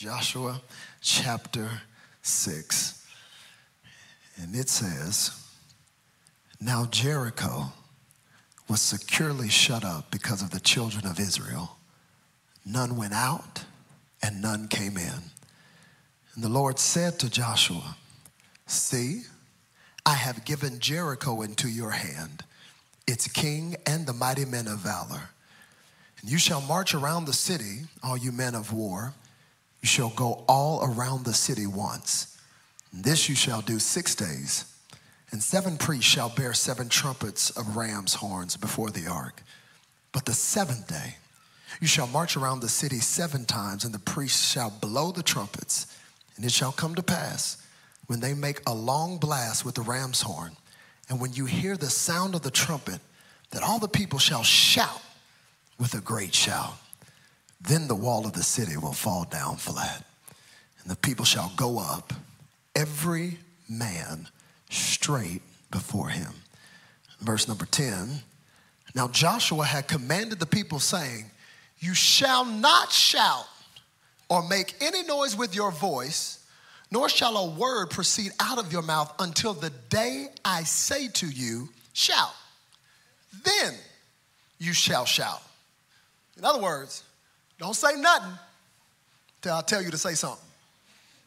Joshua chapter 6. And it says, Now Jericho was securely shut up because of the children of Israel. None went out and none came in. And the Lord said to Joshua, See, I have given Jericho into your hand, its king and the mighty men of valor. And you shall march around the city, all you men of war. You shall go all around the city once. This you shall do six days. And seven priests shall bear seven trumpets of ram's horns before the ark. But the seventh day you shall march around the city seven times, and the priests shall blow the trumpets. And it shall come to pass when they make a long blast with the ram's horn, and when you hear the sound of the trumpet, that all the people shall shout with a great shout. Then the wall of the city will fall down flat, and the people shall go up, every man straight before him. Verse number 10 Now Joshua had commanded the people, saying, You shall not shout or make any noise with your voice, nor shall a word proceed out of your mouth until the day I say to you, Shout. Then you shall shout. In other words, don't say nothing till I tell you to say something.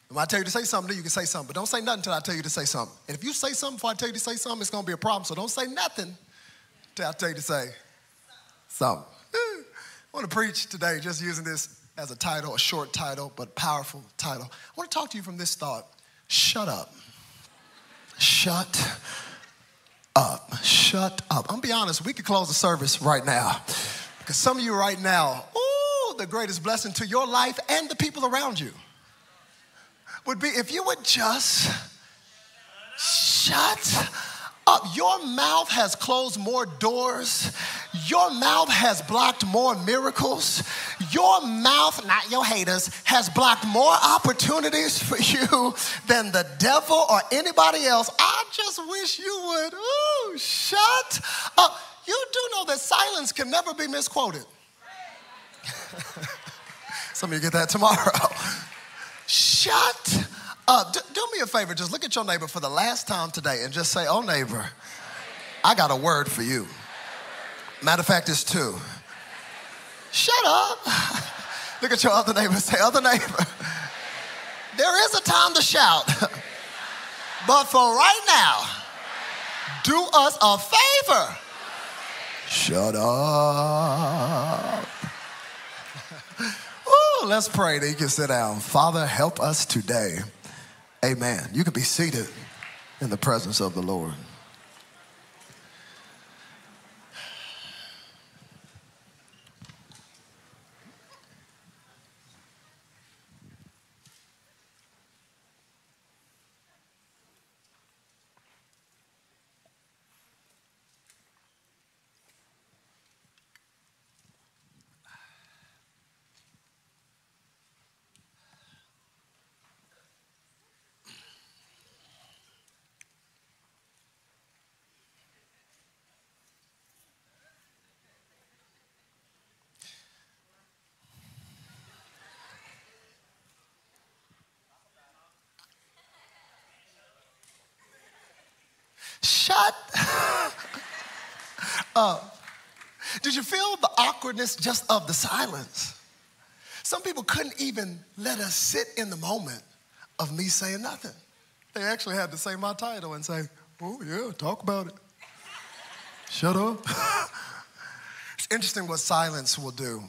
When I tell you to say something, then you can say something. But don't say nothing until I tell you to say something. And if you say something before I tell you to say something, it's going to be a problem. So don't say nothing until I tell you to say something. I want to preach today just using this as a title, a short title, but powerful title. I want to talk to you from this thought shut up. Shut up. Shut up. I'm going to be honest, we could close the service right now. Because some of you right now, the greatest blessing to your life and the people around you would be if you would just shut up. Your mouth has closed more doors. Your mouth has blocked more miracles. Your mouth, not your haters, has blocked more opportunities for you than the devil or anybody else. I just wish you would, ooh, shut up. You do know that silence can never be misquoted. Some of you get that tomorrow. Shut up. Do, me a favor, just look at your neighbor for the last time today and just say, Oh, neighbor, I got a word for you. Matter of fact, it's two. Shut up. look at your other neighbor say, Other neighbor, there is a time to shout, but for right now, do us a favor. Shut up. Let's pray that you can sit down. Father, help us today. Amen. You can be seated in the presence of the Lord. Shut up. Oh. Did you feel the awkwardness just of the silence? Some people couldn't even let us sit in the moment of me saying nothing. They actually had to say my title and say, Oh, yeah, talk about it. Shut up. it's interesting what silence will do.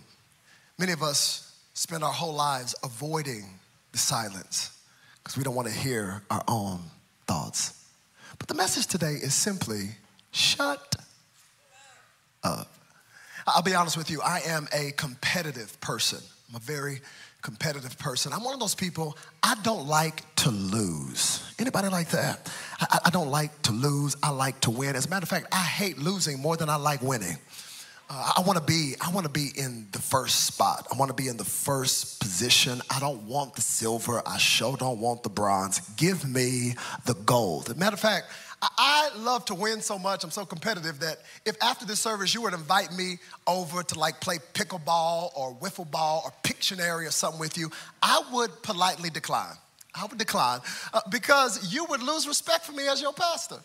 Many of us spend our whole lives avoiding the silence because we don't want to hear our own thoughts. But the message today is simply shut up. I'll be honest with you, I am a competitive person. I'm a very competitive person. I'm one of those people, I don't like to lose. Anybody like that? I, I don't like to lose, I like to win. As a matter of fact, I hate losing more than I like winning. Uh, I want to be I want to be in the first spot. I want to be in the first position. I don't want the silver. I sure don't want the bronze. Give me the gold. As a matter of fact, I love to win so much. I'm so competitive that if after this service you to invite me over to like play pickleball or wiffle ball or Pictionary or something with you, I would politely decline. I would decline uh, because you would lose respect for me as your pastor.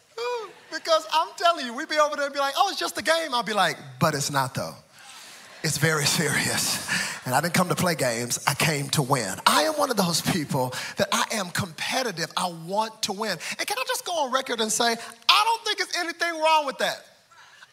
because I'm telling you, we'd be over there and be like, oh, it's just a game. I'll be like, but it's not though. It's very serious. And I didn't come to play games, I came to win. I am one of those people that I am competitive. I want to win. And can I just go on record and say, I don't think there's anything wrong with that.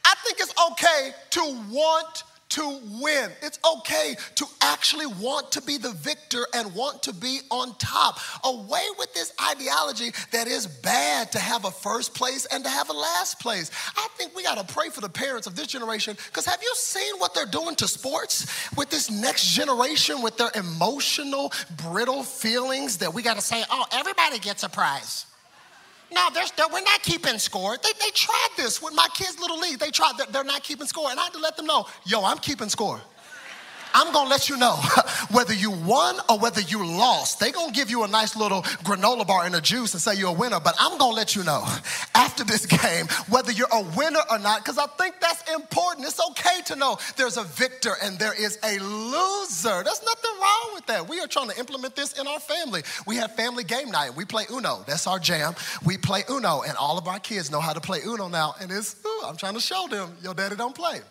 I think it's okay to want to win. It's okay to actually want to be the victor and want to be on top. Away with this ideology that is bad to have a first place and to have a last place. I think we got to pray for the parents of this generation because have you seen what they're doing to sports with this next generation with their emotional, brittle feelings that we got to say, oh, everybody gets a prize. No, we're not keeping score. They, they tried this with my kids' little league. They tried, they're, they're not keeping score. And I had to let them know, yo, I'm keeping score. I'm gonna let you know whether you won or whether you lost. They gonna give you a nice little granola bar and a juice and say you're a winner, but I'm gonna let you know after this game whether you're a winner or not, because I think that's important. It's okay to know there's a victor and there is a loser. There's nothing wrong with that. We are trying to implement this in our family. We have family game night. We play Uno. That's our jam. We play Uno, and all of our kids know how to play Uno now. And it's, ooh, I'm trying to show them your daddy don't play.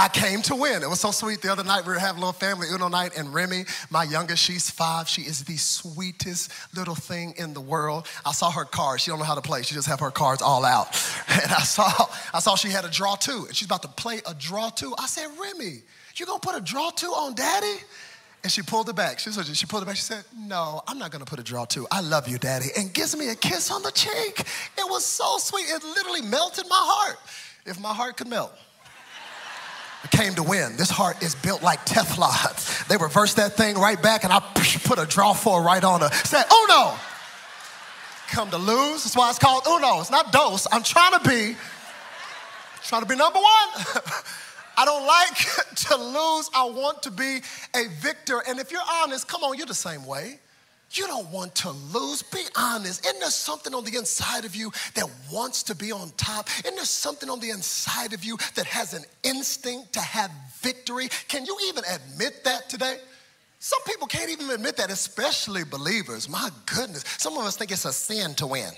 I came to win. It was so sweet. The other night we were having a little family Uno night, and Remy, my youngest, she's five. She is the sweetest little thing in the world. I saw her cards. She don't know how to play. She just have her cards all out. And I saw, I saw she had a draw two, and she's about to play a draw two. I said, Remy, you gonna put a draw two on daddy? And she pulled it back. She, she pulled it back. She said, No, I'm not gonna put a draw two. I love you, daddy. And gives me a kiss on the cheek. It was so sweet. It literally melted my heart. If my heart could melt. Came to win. This heart is built like Teflon. They reversed that thing right back, and I put a draw four right on her. Said, oh no. Come to lose. That's why it's called Uno. It's not dos. I'm trying to be, trying to be number one. I don't like to lose. I want to be a victor. And if you're honest, come on, you're the same way. You don't want to lose. Be honest. Isn't there something on the inside of you that wants to be on top? Isn't there something on the inside of you that has an instinct to have victory? Can you even admit that today? Some people can't even admit that, especially believers. My goodness. Some of us think it's a sin to win.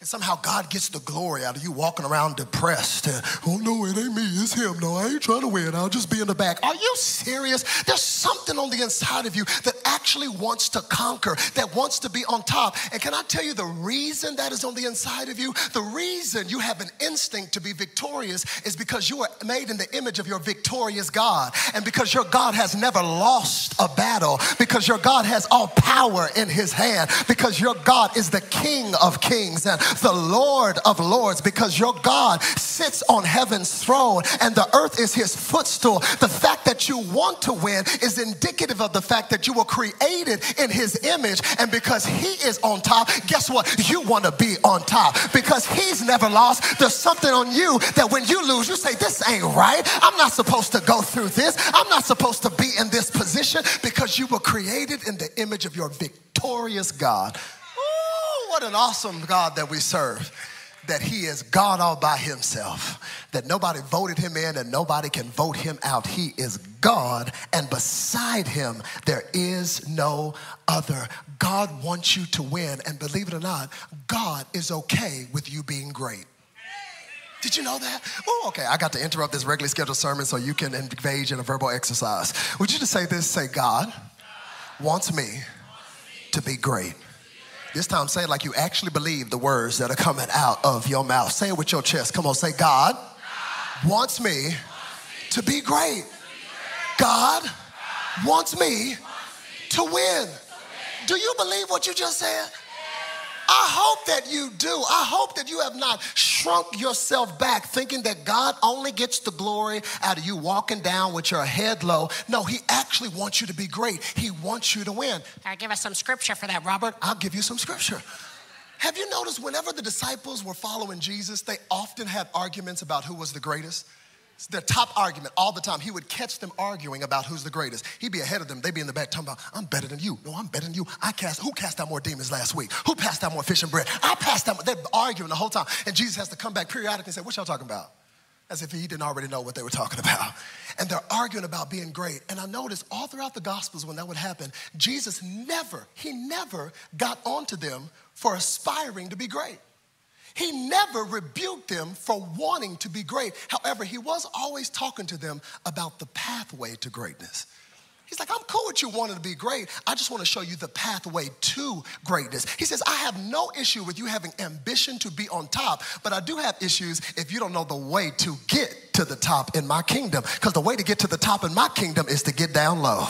And somehow God gets the glory out of you walking around depressed. Oh no, it ain't me, it's him. No, I ain't trying to win. I'll just be in the back. Are you serious? There's something on the inside of you that actually wants to conquer, that wants to be on top. And can I tell you the reason that is on the inside of you? The reason you have an instinct to be victorious is because you are made in the image of your victorious God. And because your God has never lost a battle, because your God has all power in his hand, because your God is the King of kings. And the Lord of Lords because your God sits on heaven's throne and the earth is his footstool. The fact that you want to win is indicative of the fact that you were created in his image. And because he is on top, guess what? You want to be on top because he's never lost. There's something on you that when you lose, you say, This ain't right. I'm not supposed to go through this. I'm not supposed to be in this position because you were created in the image of your victorious God what an awesome God that we serve. That he is God all by himself, that nobody voted him in and nobody can vote him out. He is God, and beside him, there is no other. God wants you to win, and believe it or not, God is okay with you being great. Did you know that? Oh, okay. I got to interrupt this regularly scheduled sermon so you can engage in a verbal exercise. Would you just say this? Say, God wants me to be great. This time, say it like you actually believe the words that are coming out of your mouth. Say it with your chest. Come on, say, God, God wants, me wants me to be great. God, God wants me, wants me to, win. to win. Do you believe what you just said? I hope that you do. I hope that you have not shrunk yourself back thinking that God only gets the glory out of you walking down with your head low. No, He actually wants you to be great. He wants you to win. Can I give us some scripture for that, Robert? I'll give you some scripture. Have you noticed whenever the disciples were following Jesus, they often had arguments about who was the greatest? Their top argument all the time. He would catch them arguing about who's the greatest. He'd be ahead of them. They'd be in the back talking about, I'm better than you. No, I'm better than you. I cast, who cast out more demons last week? Who passed out more fish and bread? I passed out, they're arguing the whole time. And Jesus has to come back periodically and say, what y'all talking about? As if he didn't already know what they were talking about. And they're arguing about being great. And I noticed all throughout the Gospels when that would happen, Jesus never, he never got onto them for aspiring to be great. He never rebuked them for wanting to be great. However, he was always talking to them about the pathway to greatness. He's like, I'm cool with you wanting to be great. I just want to show you the pathway to greatness. He says, I have no issue with you having ambition to be on top, but I do have issues if you don't know the way to get to the top in my kingdom. Because the way to get to the top in my kingdom is to get down low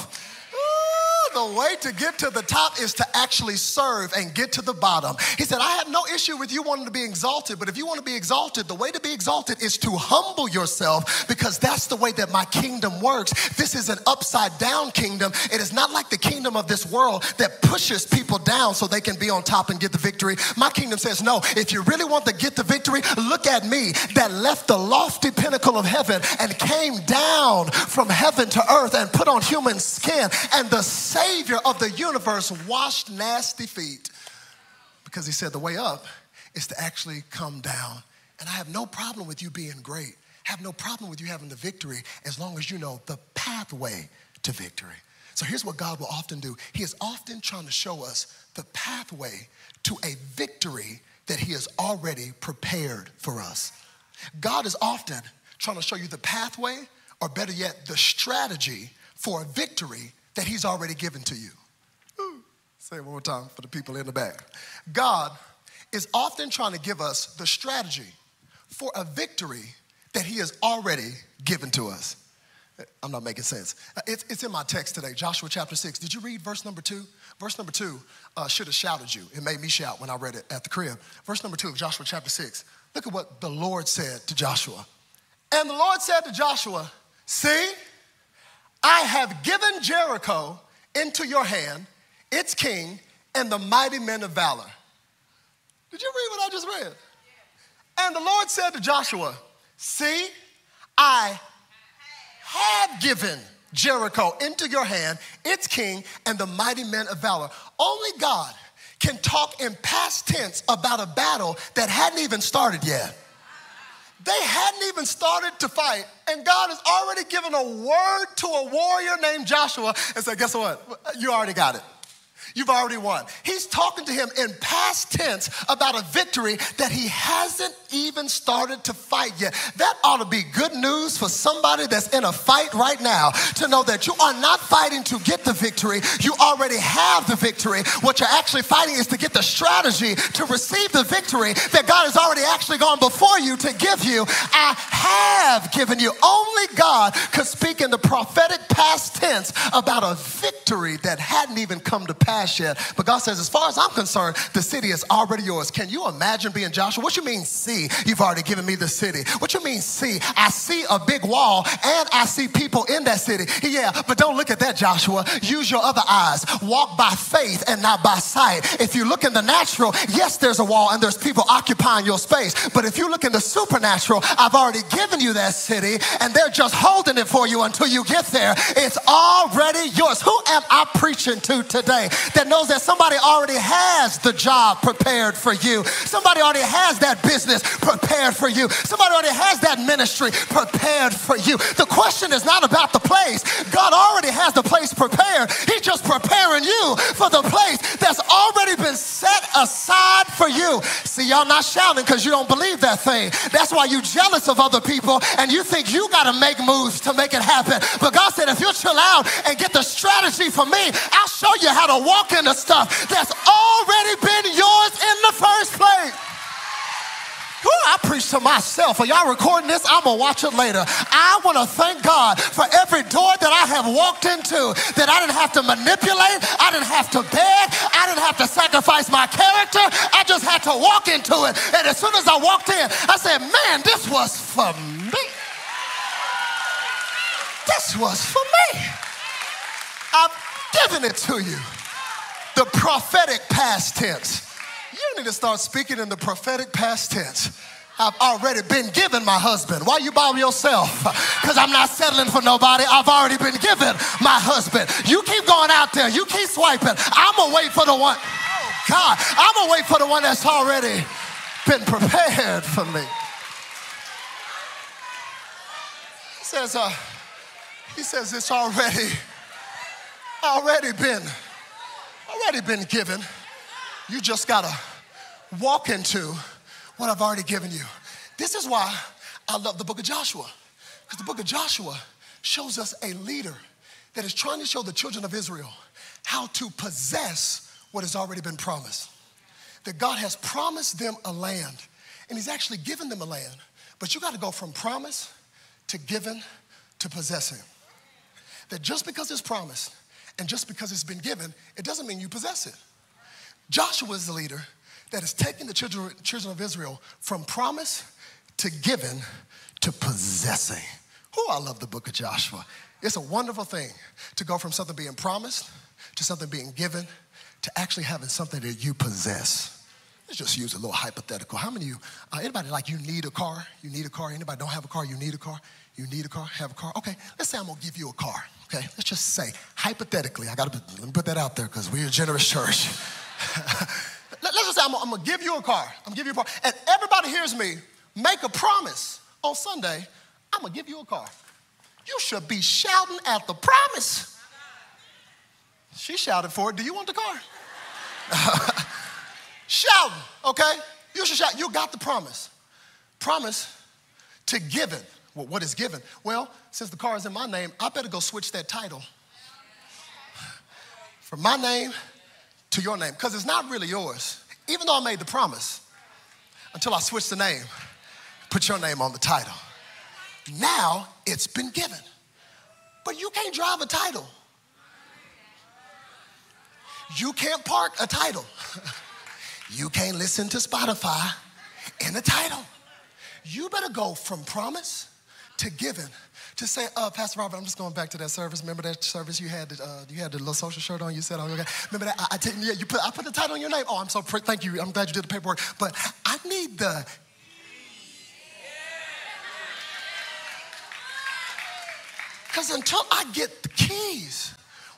the way to get to the top is to actually serve and get to the bottom. He said, I have no issue with you wanting to be exalted, but if you want to be exalted, the way to be exalted is to humble yourself because that's the way that my kingdom works. This is an upside down kingdom. It is not like the kingdom of this world that pushes people down so they can be on top and get the victory. My kingdom says, no, if you really want to get the victory, look at me that left the lofty pinnacle of heaven and came down from heaven to earth and put on human skin and the Savior of the universe washed nasty feet because he said the way up is to actually come down. And I have no problem with you being great. I have no problem with you having the victory as long as you know the pathway to victory. So here's what God will often do He is often trying to show us the pathway to a victory that He has already prepared for us. God is often trying to show you the pathway, or better yet, the strategy for a victory that He's already given to you. Say it one more time for the people in the back. God is often trying to give us the strategy for a victory that He has already given to us. I'm not making sense. It's, it's in my text today, Joshua chapter 6. Did you read verse number 2? Verse number 2 uh, should have shouted you. It made me shout when I read it at the crib. Verse number 2 of Joshua chapter 6. Look at what the Lord said to Joshua. And the Lord said to Joshua, See, I have given Jericho into your hand, its king, and the mighty men of valor. Did you read what I just read? And the Lord said to Joshua, See, I have given Jericho into your hand, its king, and the mighty men of valor. Only God can talk in past tense about a battle that hadn't even started yet. They hadn't even started to fight, and God has already given a word to a warrior named Joshua and said, Guess what? You already got it. You've already won. He's talking to him in past tense about a victory that he hasn't even started to fight yet. That ought to be good news for somebody that's in a fight right now to know that you are not fighting to get the victory. You already have the victory. What you're actually fighting is to get the strategy to receive the victory that God has already actually gone before you to give you. I have given you. Only God could speak in the prophetic past tense about a victory that hadn't even come to pass yet. But God says, as far as I'm concerned, the city is already yours. Can you imagine being Joshua? What you mean, see? You've already given me the city. What you mean, see? I see a big wall and I see people in that city. Yeah, but don't look at that, Joshua. Use your other eyes. Walk by faith and not by sight. If you look in the natural, yes, there's a wall and there's people occupying your space. But if you look in the supernatural, I've already given you that city and they're just holding it for you until you get there. It's already yours. Who am I preaching to today? That knows that somebody already has the job prepared for you. Somebody already has that business prepared for you. Somebody already has that ministry prepared for you. The question is not about the place. God already has the place prepared. He's just preparing you for the place that's already been set aside for you. See, y'all not shouting because you don't believe that thing. That's why you jealous of other people and you think you got to make moves to make it happen. But God said, if you chill out and get the strategy from me, I'll show you how to walk walk into stuff that's already been yours in the first place. Ooh, I preach to myself. Are y'all recording this? I'm gonna watch it later. I want to thank God for every door that I have walked into that I didn't have to manipulate, I didn't have to beg, I didn't have to sacrifice my character. I just had to walk into it. And as soon as I walked in, I said, Man, this was for me. This was for me. I've given it to you the prophetic past tense. You need to start speaking in the prophetic past tense. I've already been given my husband. Why you by yourself? Because I'm not settling for nobody. I've already been given my husband. You keep going out there. You keep swiping. I'm going to wait for the one. Oh, God. I'm going to wait for the one that's already been prepared for me. He says, uh, he says it's already, already been, already been given. You just gotta walk into what I've already given you. This is why I love the book of Joshua, because the book of Joshua shows us a leader that is trying to show the children of Israel how to possess what has already been promised. That God has promised them a land, and He's actually given them a land, but you got to go from promise to given to possessing. That just because it's promised and just because it's been given, it doesn't mean you possess it. Joshua is the leader that is taking the children, children of Israel from promise to given to possessing. Oh, I love the book of Joshua. It's a wonderful thing to go from something being promised to something being given to actually having something that you possess. Let's just use a little hypothetical. How many of you, uh, anybody like you need a car? You need a car? Anybody don't have a car? You need a car? You need a car? Have a car? Okay, let's say I'm gonna give you a car. Okay, let's just say, hypothetically, I gotta let me put that out there because we're a generous church. let's just say I'm, I'm, gonna give you a car. I'm gonna give you a car. And everybody hears me make a promise on Sunday, I'm gonna give you a car. You should be shouting at the promise. She shouted for it. Do you want the car? shouting, okay? You should shout. You got the promise. Promise to given. Well, what is given? Well, since the car is in my name, I better go switch that title from my name to your name because it's not really yours, even though I made the promise until I switched the name, put your name on the title. Now it's been given. But you can't drive a title. You can't park a title. you can't listen to Spotify in a title. You better go from promise to given to say, uh, Pastor Robert, I'm just going back to that service. Remember that service you had? Uh, you had the little social shirt on. You said, oh, okay. Remember that? I, I take, yeah, you put, I put the title on your name. Oh, I'm so pr- thank you. I'm glad you did the paperwork. But I need the. Because until I get the keys,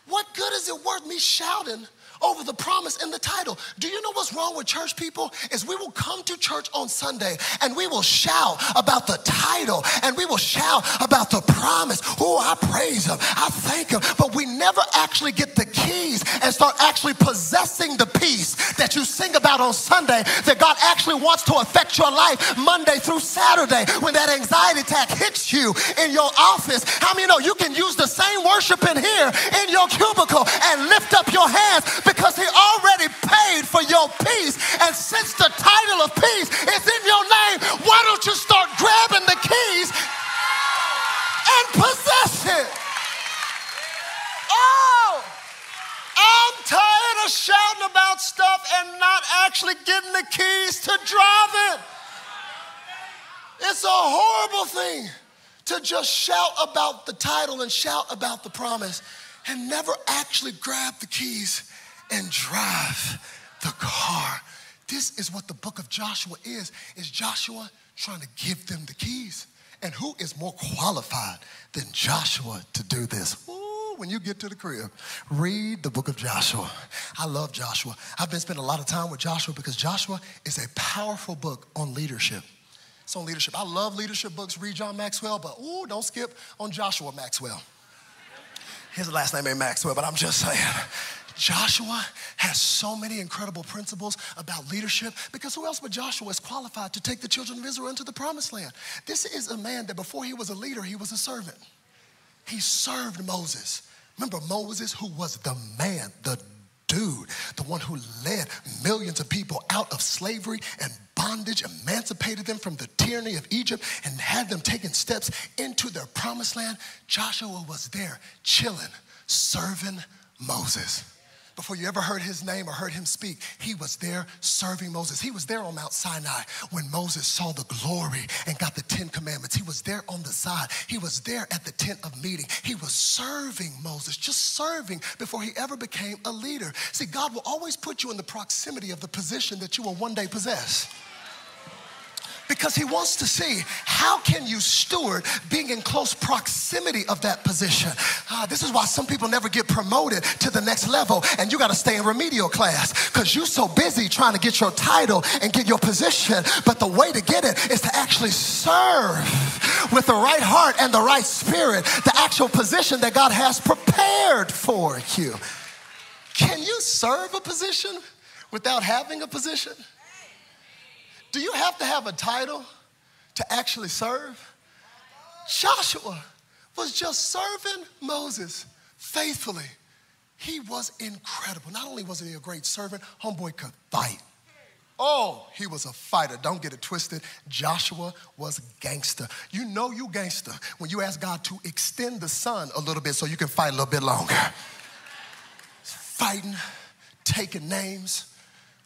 what good is it worth me shouting over the promise in the title. Do you know what's wrong with church people? Is we will come to church on Sunday and we will shout about the title and we will shout about the promise. Oh, I praise him. I thank him. But we never actually get the keys and start actually possessing the peace that you sing about on Sunday that God actually wants to affect your life Monday through Saturday when that anxiety attack hits you in your office. How many know you can use the same worship in here in your cubicle and lift up your hands because he already paid for your peace. And since the title of peace is in your name, why don't you start grabbing the keys and possess it? Oh, I'm tired of shouting about stuff and not actually getting the keys to drive it. It's a horrible thing to just shout about the title and shout about the promise and never actually grab the keys and drive the car. This is what the book of Joshua is. Is Joshua trying to give them the keys? And who is more qualified than Joshua to do this? Ooh, when you get to the crib, read the book of Joshua. I love Joshua. I've been spending a lot of time with Joshua because Joshua is a powerful book on leadership. It's on leadership. I love leadership books. Read John Maxwell, but ooh, don't skip on Joshua Maxwell. His last name ain't Maxwell, but I'm just saying. Joshua has so many incredible principles about leadership because who else but Joshua is qualified to take the children of Israel into the promised land? This is a man that before he was a leader, he was a servant. He served Moses. Remember Moses, who was the man, the dude, the one who led millions of people out of slavery and bondage, emancipated them from the tyranny of Egypt, and had them taking steps into their promised land. Joshua was there chilling, serving Moses before you ever heard his name or heard him speak, he was there serving Moses. He was there on Mount Sinai when Moses saw the glory and got the Ten Commandments. He was there on the side. He was there at the tent of meeting. He was serving Moses, just serving before he ever became a leader. See, God will always put you in the proximity of the position that you will one day possess because he wants to see how can you steward being in close proximity of that position. Uh, this is why some people never get promoted to the next level and you got to stay in remedial class because you're so busy trying to get your title and get your position. But the way to get it is to actually serve with the right heart and the right spirit, the actual position that God has prepared for you. Can you serve a position without having a position? Do you have to have a title to actually serve? Joshua was just serving Moses faithfully. He was incredible. Not only was he a great servant, homeboy could fight. Oh, he was a fighter. Don't get it twisted. Joshua was gangster. You know you gangster when you ask God to extend the sun a little bit so you can fight a little bit longer. Fighting, taking names.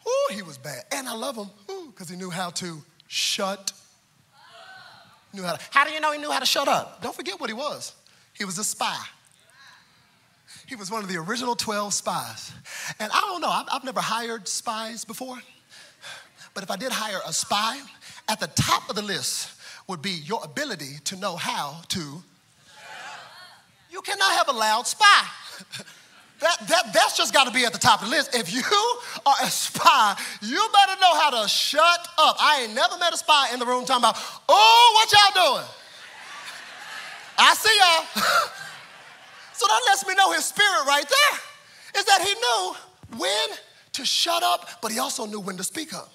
Oh, he was bad. And I love him because he knew how to shut. Knew how, to, how do you know he knew how to shut up? Don't forget what he was. He was a spy. He was one of the original 12 spies. And I don't know, I've, I've never hired spies before. But if I did hire a spy, at the top of the list would be your ability to know how to. You cannot have a loud spy. That, that, that's just got to be at the top of the list. If you are a spy, you better know how to shut up. I ain't never met a spy in the room talking about, oh, what y'all doing? I see y'all. so that lets me know his spirit right there is that he knew when to shut up, but he also knew when to speak up.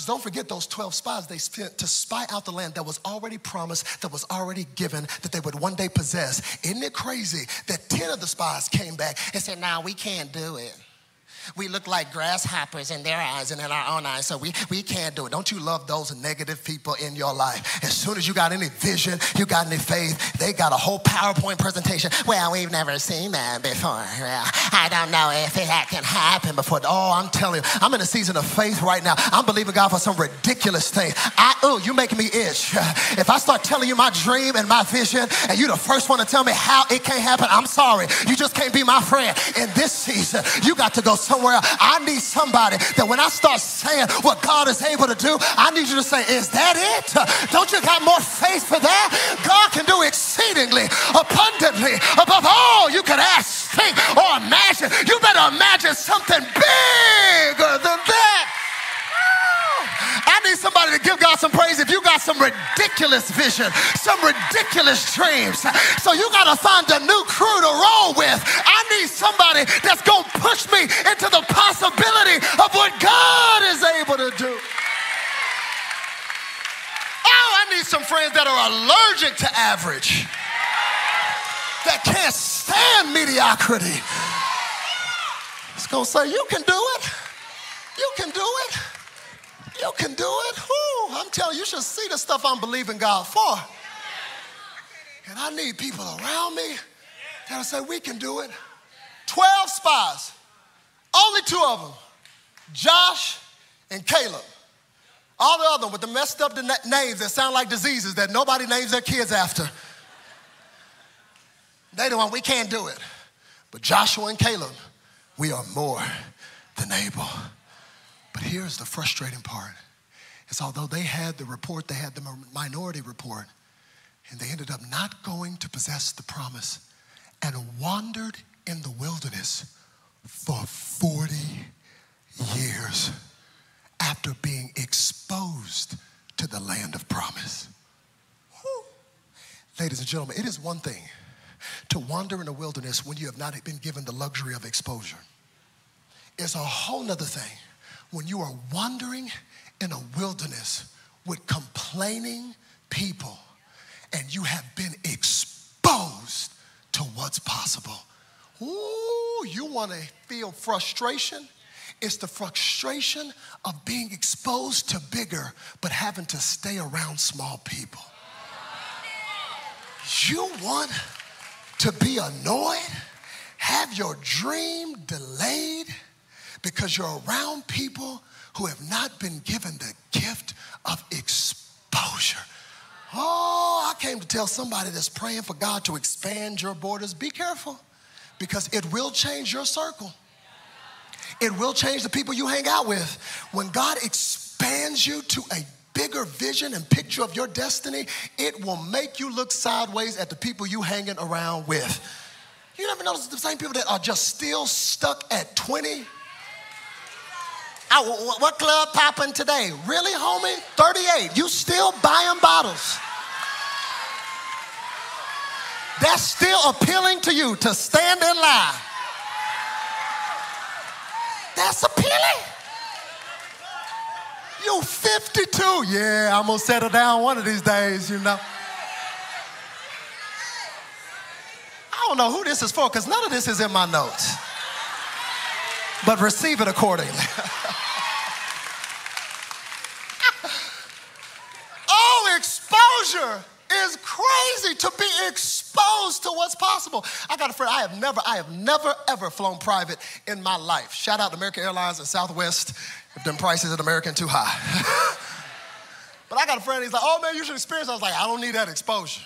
Because don't forget those 12 spies they spent to spy out the land that was already promised, that was already given, that they would one day possess. Isn't it crazy that 10 of the spies came back and said, nah, we can't do it. We look like grasshoppers in their eyes and in our own eyes, so we, we can't do it. Don't you love those negative people in your life? As soon as you got any vision, you got any faith, they got a whole PowerPoint presentation. Well, we've never seen that before. Well, I don't know if that can happen before. Oh, I'm telling you, I'm in a season of faith right now. I'm believing God for some ridiculous thing. I, oh, you making me itch. If I start telling you my dream and my vision, and you're the first one to tell me how it can't happen, I'm sorry. You just can't be my friend. In this season, you got to go somewhere. I need somebody that when I start saying what God is able to do, I need you to say, Is that it? Don't you got more faith for that? God can do exceedingly, abundantly, above all you can ask, think, or imagine. You better imagine something bigger than that. I need somebody to give God some praise if you got some ridiculous vision, some ridiculous dreams. So you got to find a new crew to roll with. I need somebody that's going to push me into the possibility of what God is able to do. Oh, I need some friends that are allergic to average, that can't stand mediocrity. It's going to say, You can do it. You can do it. You can do it. Whew, I'm telling you, you should see the stuff I'm believing God for. And I need people around me that'll say, we can do it. 12 spies, only two of them, Josh and Caleb. All the other with the messed up names that sound like diseases that nobody names their kids after. They the one, we can't do it. But Joshua and Caleb, we are more than able. But here's the frustrating part. Is although they had the report, they had the minority report, and they ended up not going to possess the promise and wandered in the wilderness for 40 years after being exposed to the land of promise. Whew. Ladies and gentlemen, it is one thing to wander in the wilderness when you have not been given the luxury of exposure. It's a whole nother thing when you are wandering in a wilderness with complaining people and you have been exposed to what's possible. Ooh, you want to feel frustration? It's the frustration of being exposed to bigger but having to stay around small people. You want to be annoyed, have your dream delayed because you're around people who have not been given the gift of exposure. Oh, I came to tell somebody that's praying for God to expand your borders be careful because it will change your circle. It will change the people you hang out with. When God expands you to a bigger vision and picture of your destiny, it will make you look sideways at the people you hanging around with. You never notice the same people that are just still stuck at 20? Oh, what club popping today? Really, homie? 38. You still buying bottles. That's still appealing to you to stand in line. That's appealing. You 52. Yeah, I'm gonna settle down one of these days, you know. I don't know who this is for because none of this is in my notes. But receive it accordingly. oh, exposure is crazy to be exposed to what's possible. I got a friend, I have never, I have never ever flown private in my life. Shout out to American Airlines and Southwest if them prices at American too high. but I got a friend, he's like, oh man, you should experience. I was like, I don't need that exposure.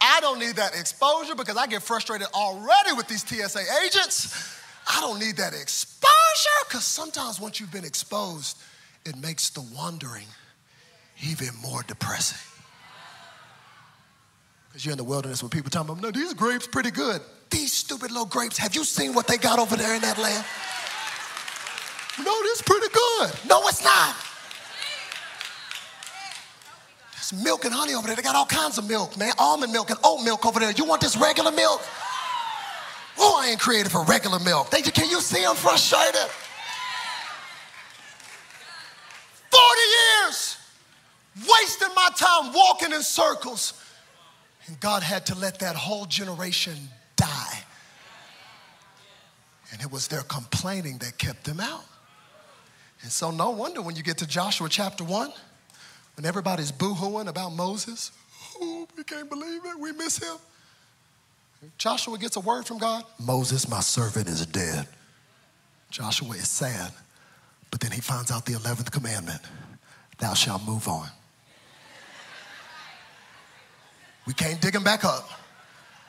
I don't need that exposure because I get frustrated already with these TSA agents. I don't need that exposure because sometimes once you've been exposed, it makes the wandering even more depressing. Because you're in the wilderness when people tell them, no, these grapes pretty good. These stupid little grapes, have you seen what they got over there in that land? No, this pretty good. No, it's not. There's milk and honey over there. They got all kinds of milk, man. Almond milk and oat milk over there. You want this regular milk? Oh, I ain't created for regular milk. They, can you see I'm frustrated? 40 years wasting my time walking in circles and God had to let that whole generation die. And it was their complaining that kept them out. And so, no wonder when you get to Joshua chapter 1, when everybody's boo hooing about Moses, oh, we can't believe it, we miss him. Joshua gets a word from God Moses, my servant, is dead. Joshua is sad, but then he finds out the 11th commandment thou shalt move on. We can't dig him back up.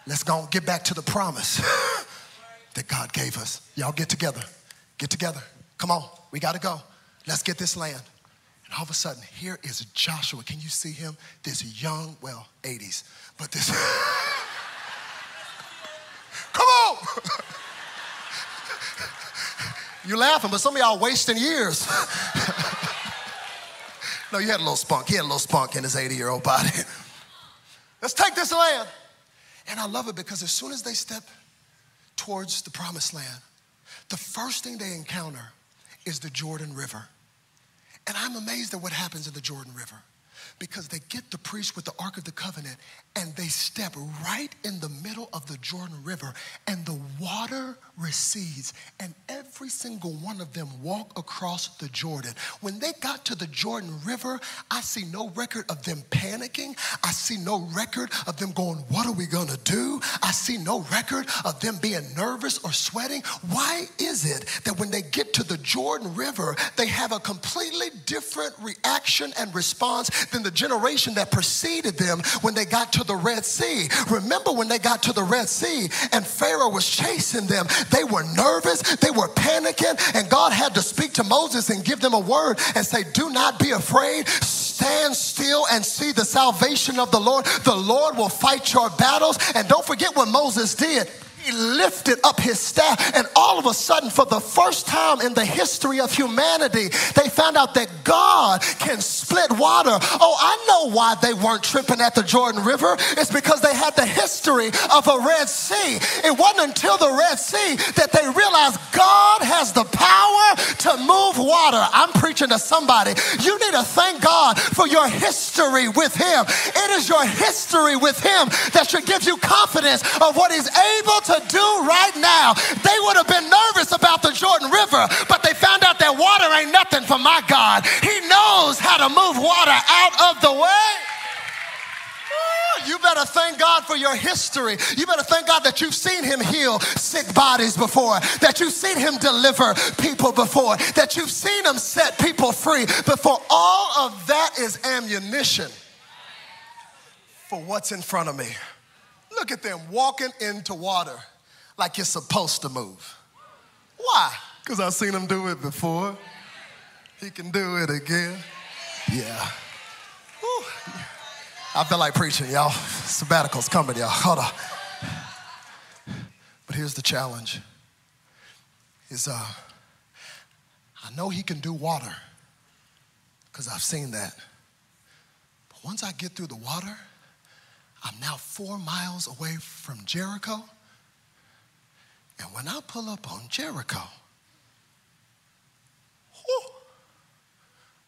Let's go get back to the promise that God gave us. Y'all get together. Get together. Come on. We got to go. Let's get this land. And all of a sudden, here is Joshua. Can you see him? This young, well, 80s, but this. Come on. You're laughing, but some of y'all wasting years. no, you had a little spunk. He had a little spunk in his 80 year old body. Let's take this land. And I love it because as soon as they step towards the promised land, the first thing they encounter is the Jordan River. And I'm amazed at what happens in the Jordan River because they get the priest with the Ark of the Covenant and they step right in the middle of the Jordan River and the water recedes and every single one of them walk across the Jordan. When they got to the Jordan River, I see no record of them panicking. I see no record of them going, What are we gonna do? I see no record of them being nervous or sweating. Why is it that when they get to the Jordan River, they have a completely different reaction and response than the generation that preceded them when they got to the Red Sea? Remember when they got to the Red Sea and Pharaoh was chasing them, they were nervous, they were panicking, and God had to speak to Moses and give them a word and say, Do not be afraid. Stand still and see the salvation of the Lord. The Lord will fight your battles. And don't forget what Moses did he lifted up his staff, and all of a sudden, for the first time in the history of humanity, they found out that God can split water. Oh, I know why they weren't tripping at the Jordan River. It's because they had the history of a Red Sea. It wasn't until the Red Sea that they realized God has the power to move water. I'm preaching to somebody. You need to thank God for your history with Him. It is your history with Him that should give you confidence of what He's able to do right now. They would have been nervous about the Jordan River, but they found out that water ain't nothing for my God. He knows how to move water out of the way. You better thank God for your history. You better thank God that you've seen Him heal sick bodies before, that you've seen Him deliver people before, that you've seen Him set people free before. All of that is ammunition for what's in front of me. Look at them walking into water like you're supposed to move. Why? Because I've seen him do it before. He can do it again. Yeah. I feel like preaching, y'all. Sabbatical's coming, y'all. Hold on. But here's the challenge. Is uh I know he can do water because I've seen that. But once I get through the water, I'm now four miles away from Jericho. And when I pull up on Jericho, whew,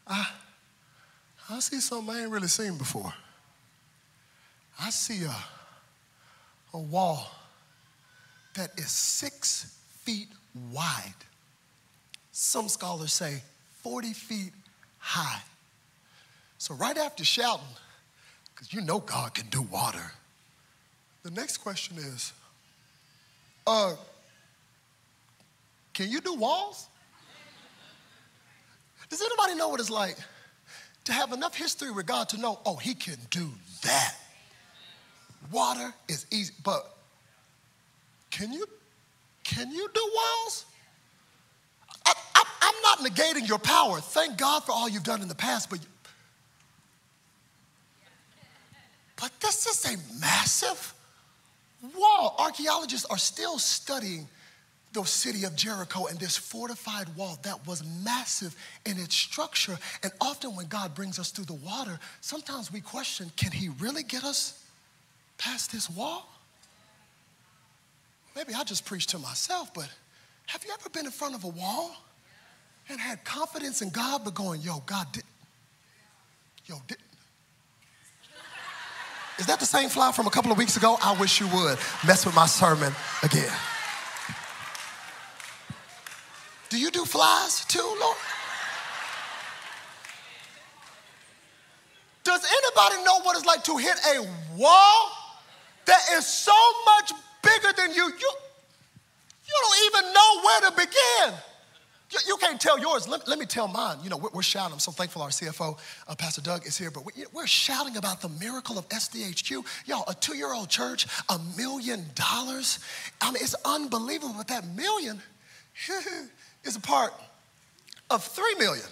I, I see something I ain't really seen before. I see a, a wall that is six feet wide. Some scholars say 40 feet high. So, right after shouting, because you know God can do water, the next question is uh, can you do walls? Does anybody know what it's like to have enough history with God to know, oh, he can do that? Water is easy, but can you can you do walls? I, am not negating your power. Thank God for all you've done in the past, but but this is a massive wall. Archaeologists are still studying the city of Jericho and this fortified wall that was massive in its structure. And often, when God brings us through the water, sometimes we question can He really get us past this wall? Maybe I just preach to myself, but have you ever been in front of a wall and had confidence in God, but going, yo, God did, yo, did, is that the same fly from a couple of weeks ago? I wish you would mess with my sermon again. Do you do flies too, Lord? Does anybody know what it's like to hit a wall that is so much bigger than you? You, you don't even know where to begin. You, you can't tell yours. Let, let, me tell mine. You know, we're, we're, shouting. I'm so thankful our CFO, uh, Pastor Doug, is here. But we, are shouting about the miracle of SDHQ. Y'all, a two year old church, a million dollars. I mean, it's unbelievable. But that million is a part of three million.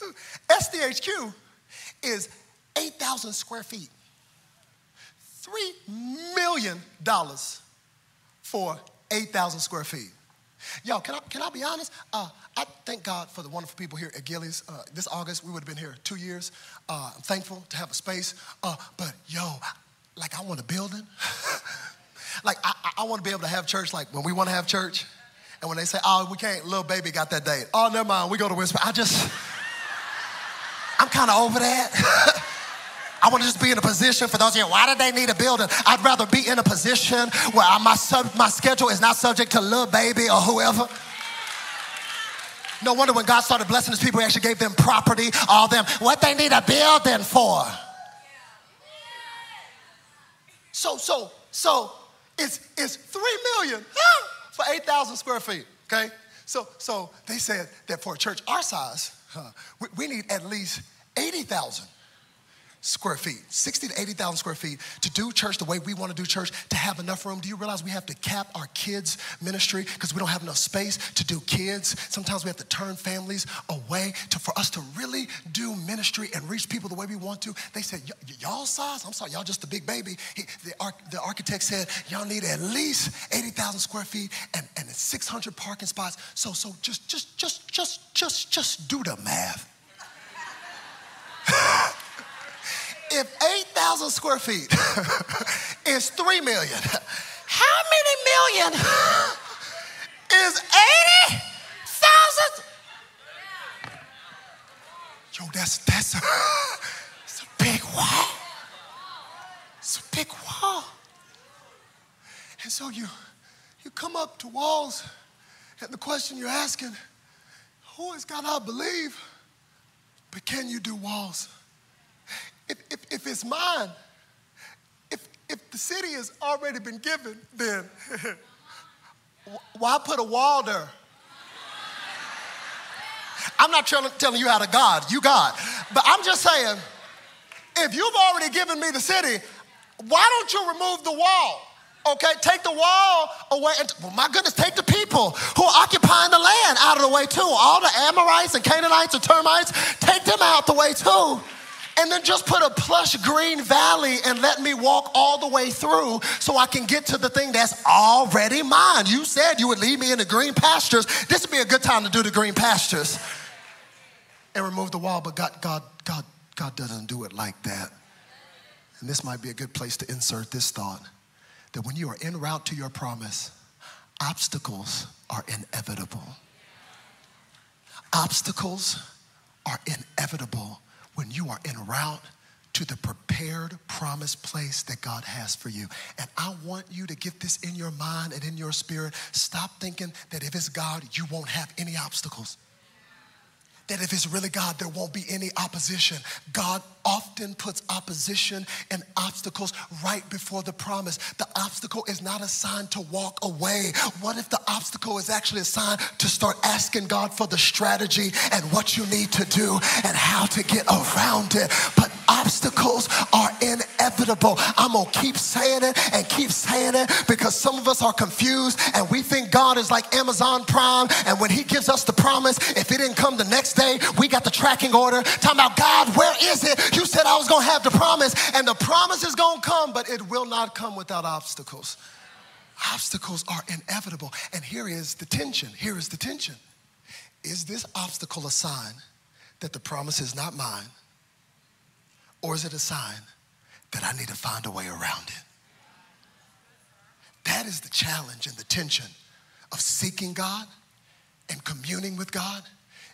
SDHQ is 8,000 square feet. $3 million for 8,000 square feet. Y'all, can I, can I be honest? Uh, I thank God for the wonderful people here at Gilley's. Uh, this August, we would have been here two years. Uh, I'm thankful to have a space. Uh, but yo, like I want a building. like I, I want to be able to have church like when we want to have church. And when they say, oh, we can't, little baby got that date. Oh, never mind, we go to Whisper. I just, I'm kind of over that. I want to just be in a position for those of you, why do they need a building? I'd rather be in a position where my, sub, my schedule is not subject to little baby or whoever. No wonder when God started blessing his people, he actually gave them property, all them, what they need a building for. So, so, so it's, it's three million for 8,000 square feet, okay? So, so they said that for a church our size, huh, we, we need at least 80,000 square feet, 60 to 80,000 square feet to do church the way we want to do church, to have enough room. Do you realize we have to cap our kids' ministry because we don't have enough space to do kids? Sometimes we have to turn families away to, for us to really do ministry and reach people the way we want to. They said, y'all size, I'm sorry, y'all just a big baby. He, the, the architect said, y'all need at least 80,000 square feet and, and 600 parking spots. So, so just, just, just, just, just, just do the math. if 8,000 square feet is 3 million, how many million is 80,000? Yo, that's, that's a, it's a big wall. It's a big wall. And so you, you come up to walls, and the question you're asking, who is God I believe? But can you do walls? If, if, if it's mine, if, if the city has already been given, then why put a wall there? I'm not telling, you how to God, you God. But I'm just saying, if you've already given me the city, why don't you remove the wall? Okay, take the wall away. And, well, my goodness, take the people who are occupying the land out of the way too. All the Amorites and Canaanites and termites, take them out the way too and then just put a plush green valley and let me walk all the way through so I can get to the thing that's already mine. You said you would lead me into green pastures. This would be a good time to do the green pastures and remove the wall, but God, God, God, God doesn't do it like that. And this might be a good place to insert this thought that when you are en route to your promise, obstacles are inevitable. Obstacles are inevitable when you are en route to the prepared promised place that God has for you. And I want you to get this in your mind and in your spirit. Stop thinking that if it's God, you won't have any obstacles that if it's really God, there won't be any opposition. God often puts opposition and obstacles right before the promise. The obstacle is not a sign to walk away. What if the obstacle is actually a sign to start asking God for the strategy and what you need to do and how to get around it? But obstacles are inevitable. I'm gonna keep saying it and keep saying it because some of us are confused and we think God is like Amazon Prime, and when He gives us the promise, if it didn't come the next we got the tracking order. Talking about God, where is it? You said I was gonna have the promise, and the promise is gonna come, but it will not come without obstacles. Obstacles are inevitable. And here is the tension. Here is the tension. Is this obstacle a sign that the promise is not mine? Or is it a sign that I need to find a way around it? That is the challenge and the tension of seeking God and communing with God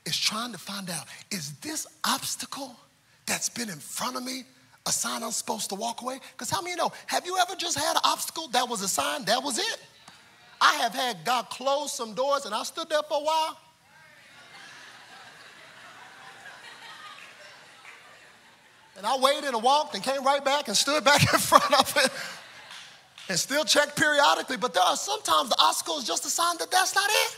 is trying to find out is this obstacle that's been in front of me a sign I'm supposed to walk away? Because how many know? Have you ever just had an obstacle that was a sign? That was it. I have had God close some doors and I stood there for a while. And I waited and walked and came right back and stood back in front of it and still checked periodically. But there are sometimes the obstacle is just a sign that that's not it.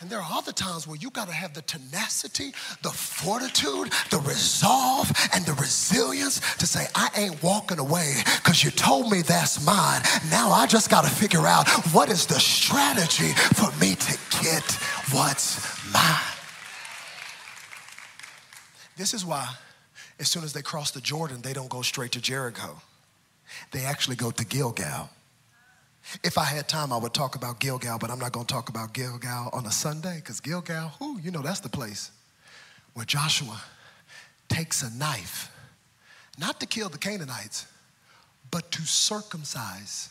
And there are other times where you got to have the tenacity, the fortitude, the resolve, and the resilience to say, I ain't walking away because you told me that's mine. Now I just got to figure out what is the strategy for me to get what's mine. This is why, as soon as they cross the Jordan, they don't go straight to Jericho. They actually go to Gilgal. If I had time, I would talk about Gilgal, but I'm not going to talk about Gilgal on a Sunday because Gilgal, who, you know, that's the place where Joshua takes a knife, not to kill the Canaanites, but to circumcise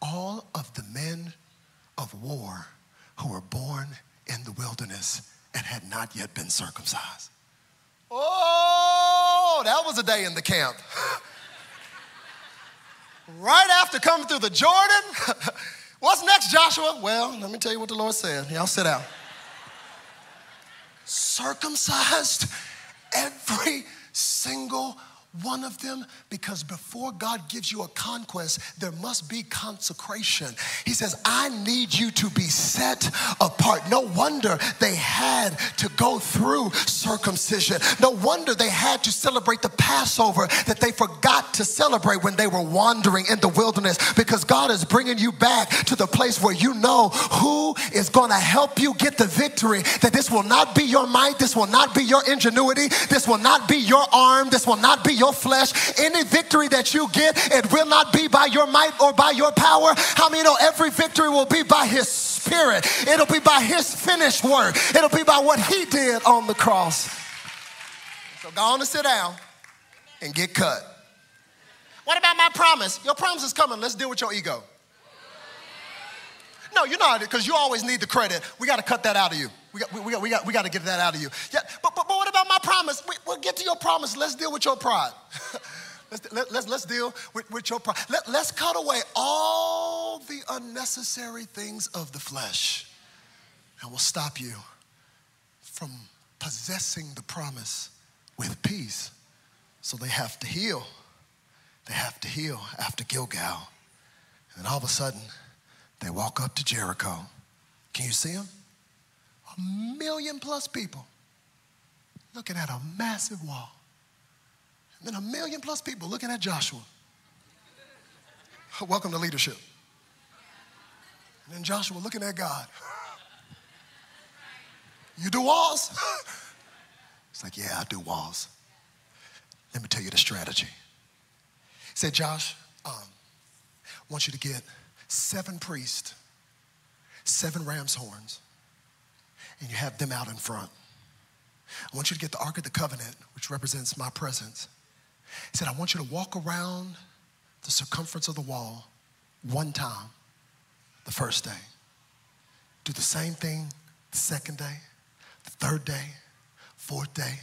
all of the men of war who were born in the wilderness and had not yet been circumcised. Oh, that was a day in the camp. right after coming through the Jordan. What's next, Joshua? Well, let me tell you what the Lord said. Y'all sit down. Circumcised every single one of them because before God gives you a conquest, there must be consecration. He says, I need you to be set apart. No wonder they had to go through circumcision. No wonder they had to celebrate the Passover that they forgot to celebrate when they were wandering in the wilderness because God is bringing you back to the place where you know who is going to help you get the victory. That this will not be your might, this will not be your ingenuity, this will not be your arm, this will not be your your flesh. Any victory that you get, it will not be by your might or by your power. How many know every victory will be by his spirit? It'll be by his finished work. It'll be by what he did on the cross. So go on and sit down and get cut. What about my promise? Your promise is coming. Let's deal with your ego. No, you're not, because you always need the credit. We got to cut that out of you. We got, we, got, we, got, we got to get that out of you. Yeah, but, but, but what about my promise? We, will get to your promise. Let's deal with your pride. let's, let, us let's, deal with, with your pride. Let, let's cut away all the unnecessary things of the flesh. And we'll stop you from possessing the promise with peace. So they have to heal. They have to heal after Gilgal. And all of a sudden, they walk up to Jericho. Can you see them? Million plus people looking at a massive wall. And then a million plus people looking at Joshua. Welcome to leadership. And then Joshua looking at God. You do walls? It's like, yeah, I do walls. Let me tell you the strategy. He said, Josh, um, I want you to get seven priests, seven ram's horns, and you have them out in front. I want you to get the Ark of the Covenant, which represents my presence. He said, I want you to walk around the circumference of the wall one time the first day. Do the same thing the second day, the third day, fourth day,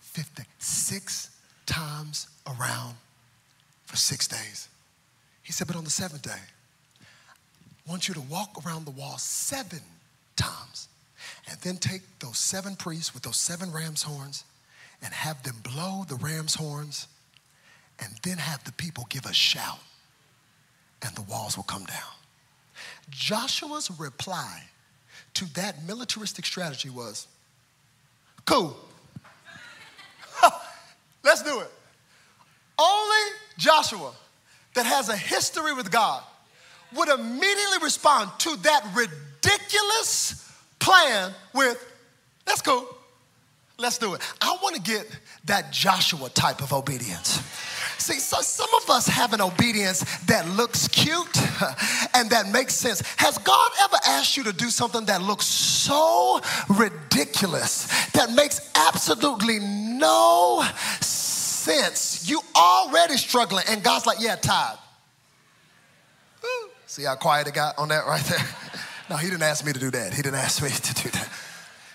fifth day, six times around for six days. He said, but on the seventh day, I want you to walk around the wall seven times and then take those seven priests with those seven ram's horns and have them blow the ram's horns and then have the people give a shout and the walls will come down. Joshua's reply to that militaristic strategy was cool. Let's do it. Only Joshua, that has a history with God, would immediately respond to that ridiculous plan with, let's go, Let's do it. I want to get that Joshua type of obedience. See, so some of us have an obedience that looks cute and that makes sense. Has God ever asked you to do something that looks so ridiculous that makes absolutely no sense? You already struggling, and God's like, yeah, tired. See how quiet it got on that right there? No, he didn't ask me to do that. He didn't ask me to do that.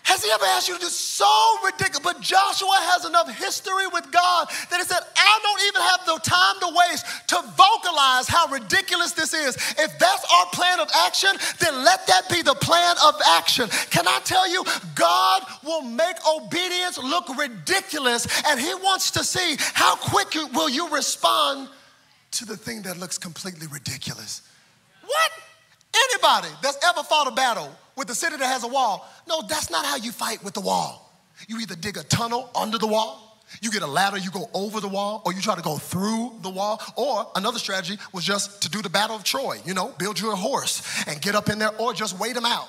Has he ever asked you to do so ridiculous? But Joshua has enough history with God that he said, I don't even have the time to waste to vocalize how ridiculous this is. If that's our plan of action, then let that be the plan of action. Can I tell you, God will make obedience look ridiculous, and he wants to see how quick will you respond to the thing that looks completely ridiculous. What? Anybody that's ever fought a battle with a city that has a wall, no, that's not how you fight with the wall. You either dig a tunnel under the wall, you get a ladder, you go over the wall, or you try to go through the wall. Or another strategy was just to do the Battle of Troy, you know, build you a horse and get up in there, or just wait them out.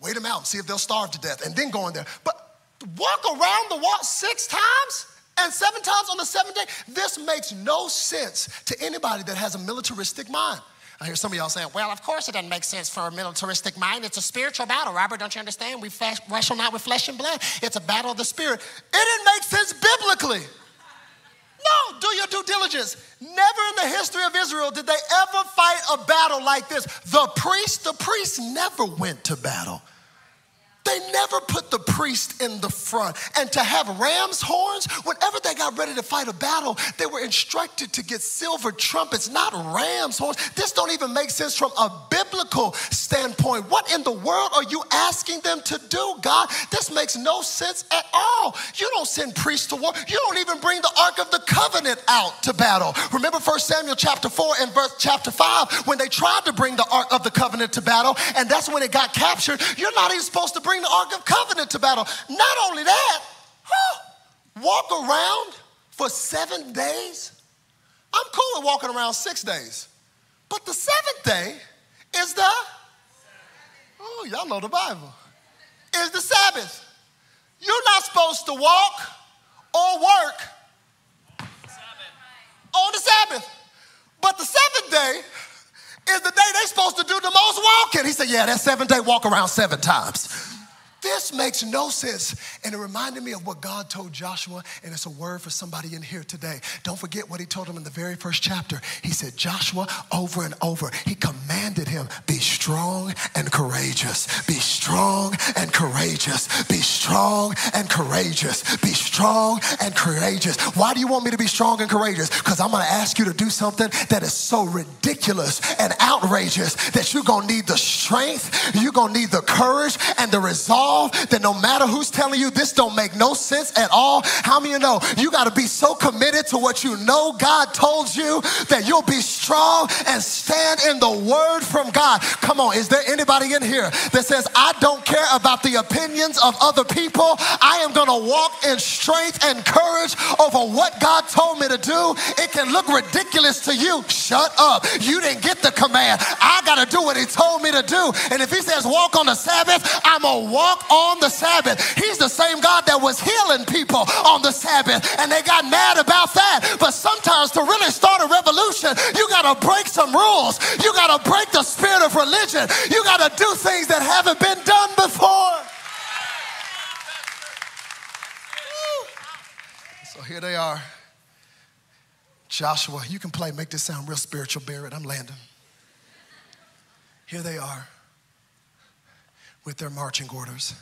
Wait them out, see if they'll starve to death, and then go in there. But walk around the wall six times? And seven times on the seventh day? This makes no sense to anybody that has a militaristic mind. I hear some of y'all saying, well, of course it doesn't make sense for a militaristic mind. It's a spiritual battle, Robert. Don't you understand? We wrestle not with flesh and blood. It's a battle of the spirit. It didn't make sense biblically. No, do your due diligence. Never in the history of Israel did they ever fight a battle like this. The priest, the priest never went to battle. They never put the priest in the front. And to have ram's horns, whenever they got ready to fight a battle, they were instructed to get silver trumpets, not ram's horns. This don't even make sense from a biblical standpoint. What in the world are you asking them to do, God? This makes no sense at all. You don't send priests to war. You don't even bring the Ark of the Covenant out to battle. Remember 1 Samuel chapter 4 and verse chapter 5 when they tried to bring the Ark of the Covenant to battle, and that's when it got captured. You're not even supposed to bring the Ark of Covenant to battle. Not only that, huh, walk around for seven days. I'm cool with walking around six days. But the seventh day is the, oh, y'all know the Bible, is the Sabbath. You're not supposed to walk or work on the Sabbath. But the seventh day is the day they're supposed to do the most walking. He said, Yeah, that seventh day walk around seven times. This makes no sense. And it reminded me of what God told Joshua, and it's a word for somebody in here today. Don't forget what he told him in the very first chapter. He said, Joshua, over and over, he commanded him, be strong and courageous. Be strong and courageous. Be strong and courageous. Be strong and courageous. Why do you want me to be strong and courageous? Because I'm going to ask you to do something that is so ridiculous and outrageous that you're going to need the strength, you're going to need the courage and the resolve that no matter who's telling you this don't make no sense at all, how many you know you got to be so committed to what you know God told you that you'll be strong and stand in the word from God. Come on, is there anybody in here that says, I don't care about the opinions of other people? I am going to walk in strength and courage over what God told me to do. It can look ridiculous to you. Shut up. You didn't get the command. I got to do what He told me to do. And if He says walk on the Sabbath, I'm going to walk on the Sabbath. He's the same God that was healing people on the Sabbath, and they got mad about that. But sometimes to really start a revolution, you got to break some rules. You got to break the spirit of religion. You got to do things that haven't been done before. So here they are. Joshua, you can play, make this sound real spiritual, Barrett. I'm landing. Here they are with their marching orders.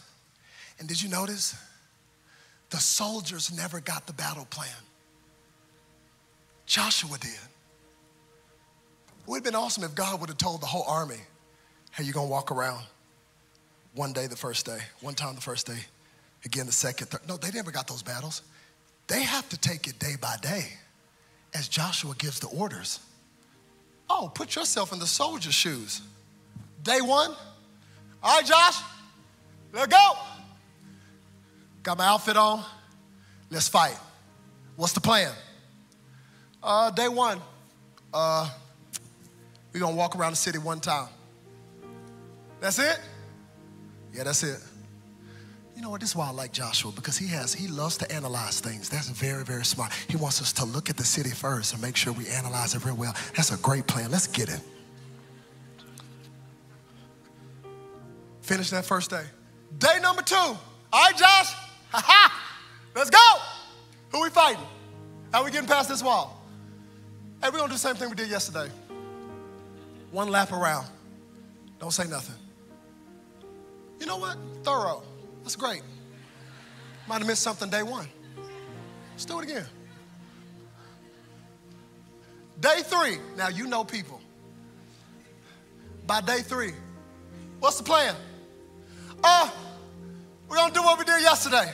And did you notice? The soldiers never got the battle plan. Joshua did. It would have been awesome if God would have told the whole army, hey, you're gonna walk around one day the first day, one time the first day, again the second, third. No, they never got those battles. They have to take it day by day as Joshua gives the orders. Oh, put yourself in the soldier's shoes. Day one. All right, Josh, let's go. Got my outfit on. Let's fight. What's the plan? Uh, day one. Uh, we're gonna walk around the city one time. That's it? Yeah, that's it. You know what? This is why I like Joshua because he has he loves to analyze things. That's very very smart. He wants us to look at the city first and make sure we analyze it real well. That's a great plan. Let's get it. Finish that first day. Day number two. All right, Josh. Ha ha. Let's go. Who we fighting? How we getting past this wall? Hey, we're gonna do the same thing we did yesterday. One lap around. Don't say nothing. You know what? Thorough. That's great. Might have missed something day one. Let's do it again. Day three. Now you know people. By day three, what's the plan? Uh, we're gonna do what we did yesterday.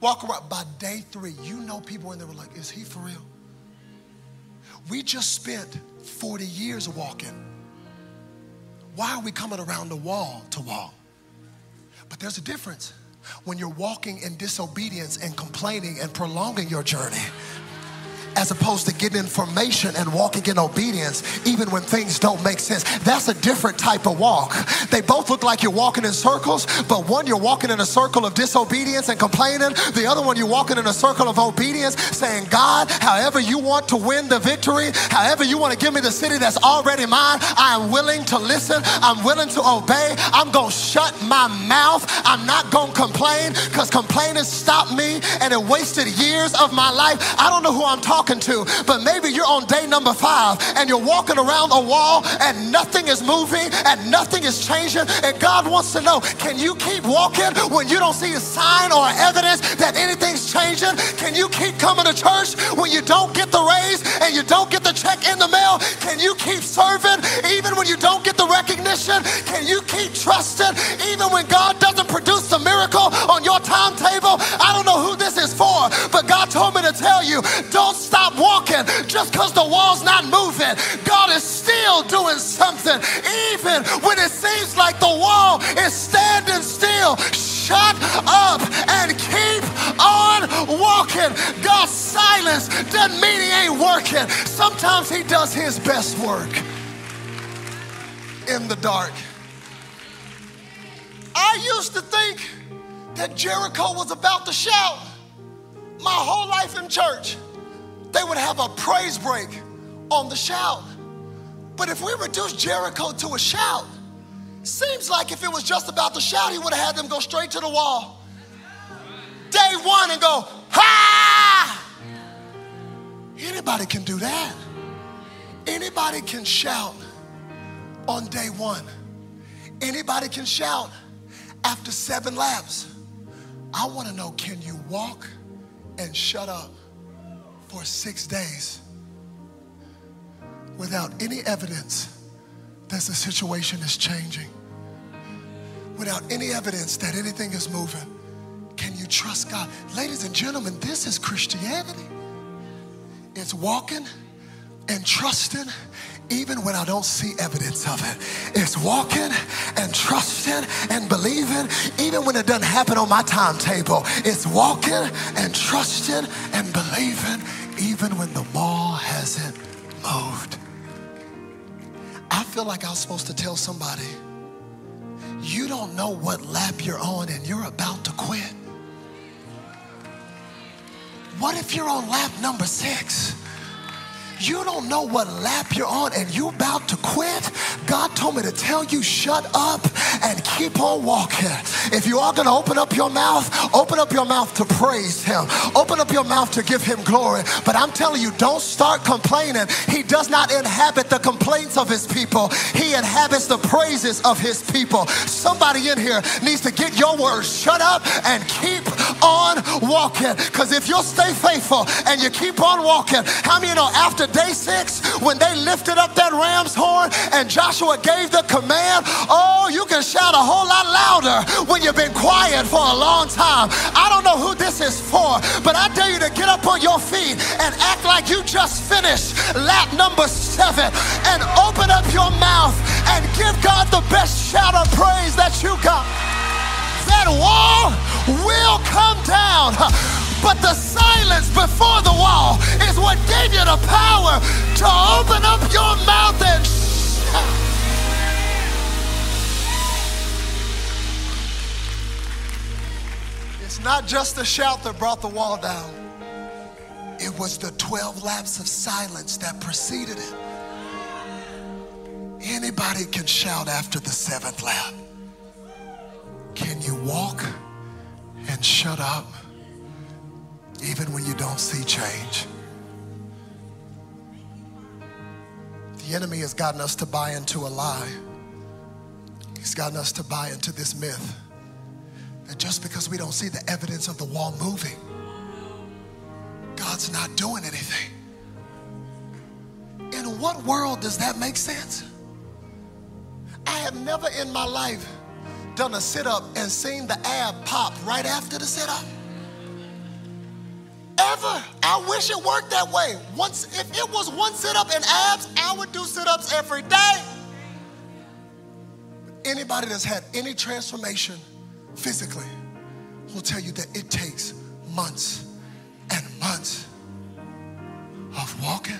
Walk around. By day three, you know people and they were like, is he for real? We just spent 40 years walking. Why are we coming around the wall to wall? But there's a difference when you're walking in disobedience and complaining and prolonging your journey as opposed to getting information and walking in obedience even when things don't make sense. That's a different type of walk. They both look like you're walking in circles, but one you're walking in a circle of disobedience and complaining, the other one you're walking in a circle of obedience saying, God, however you want to win the victory, however you want to give me the city that's already mine, I am willing to listen, I'm willing to obey. I'm going to shut my mouth. I'm not going to complain because complaining stopped me and it wasted years of my life. I don't know who I'm talking talking to, but maybe you're on day number five and you're walking around a wall and nothing is moving and nothing is changing. And God wants to know can you keep walking when you don't see a sign or evidence that anything's changing? Can you keep coming to church when you don't get the raise and you don't get the check in the mail? Can you keep serving even when you don't get the recognition? Can you keep trusting even when God doesn't produce a miracle on your timetable? I don't know who this is for, but God told me to tell you don't stop walking just because the wall's not moving. God is still doing something, even when it seems like the wall is standing still. Shut up and keep on walking. God's silence doesn't mean He ain't working. Sometimes He does His best work in the dark. I used to think that Jericho was about to shout my whole life in church they would have a praise break on the shout. But if we reduce Jericho to a shout, seems like if it was just about the shout, he would have had them go straight to the wall. Day one and go, ha! Anybody can do that. Anybody can shout on day one. Anybody can shout after seven laps. I want to know can you walk and shut up? For six days without any evidence that the situation is changing, without any evidence that anything is moving. Can you trust God? Ladies and gentlemen, this is Christianity. It's walking and trusting even when I don't see evidence of it. It's walking and trusting and believing even when it doesn't happen on my timetable. It's walking and trusting and believing even when the mall hasn't moved. I feel like I was supposed to tell somebody, You don't know what lap you're on and you're about to quit. What if you're on lap number six? You don't know what lap you're on and you about to quit. God told me to tell you, shut up and keep on walking. If you are going to open up your mouth, open up your mouth to praise Him. Open up your mouth to give Him glory. But I'm telling you, don't start complaining. He does not inhabit the complaints of His people, He inhabits the praises of His people. Somebody in here needs to get your words, shut up and keep on walking. Because if you'll stay faithful and you keep on walking, how many know after day six, when they lifted up that ram's horn and Joshua gave the command, oh, you can shout a whole lot louder when you've been quiet for a long time. I don't know who this is for, but I dare you to get up on your feet and act like you just finished lap number seven and open up your mouth and give God the best shout of praise that you got. That wall will come down. But the silence before the wall is what gave you the power to open up your mouth and shout. It's not just the shout that brought the wall down. It was the 12 laps of silence that preceded it. Anybody can shout after the seventh lap. Can you walk and shut up even when you don't see change? The enemy has gotten us to buy into a lie. He's gotten us to buy into this myth that just because we don't see the evidence of the wall moving, God's not doing anything. In what world does that make sense? I have never in my life done a sit up and seen the ab pop right after the sit up? Ever. I wish it worked that way. Once, if it was one sit up and abs, I would do sit ups every day. Anybody that's had any transformation physically will tell you that it takes months and months of walking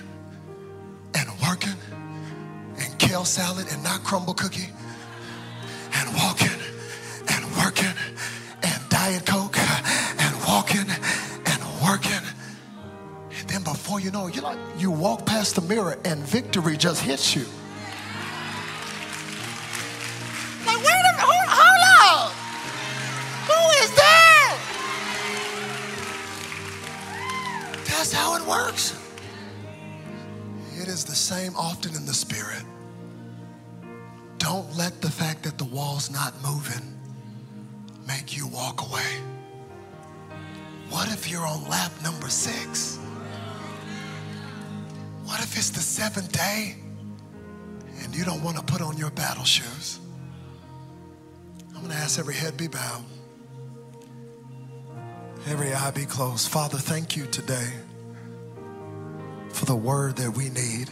and working and kale salad and not Crumbl cookie and walking and working and diet coke before you know you like you walk past the mirror and victory just hits you. Like wait a minute hold, hold up. Who is that? That's how it works. It is the same often in the spirit. Don't let the fact that the wall's not moving make you walk away. What if you're on lap number six? It's the seventh day and you don't want to put on your battle shoes? I'm going to ask every head be bowed, every eye be closed. Father, thank you today for the word that we need.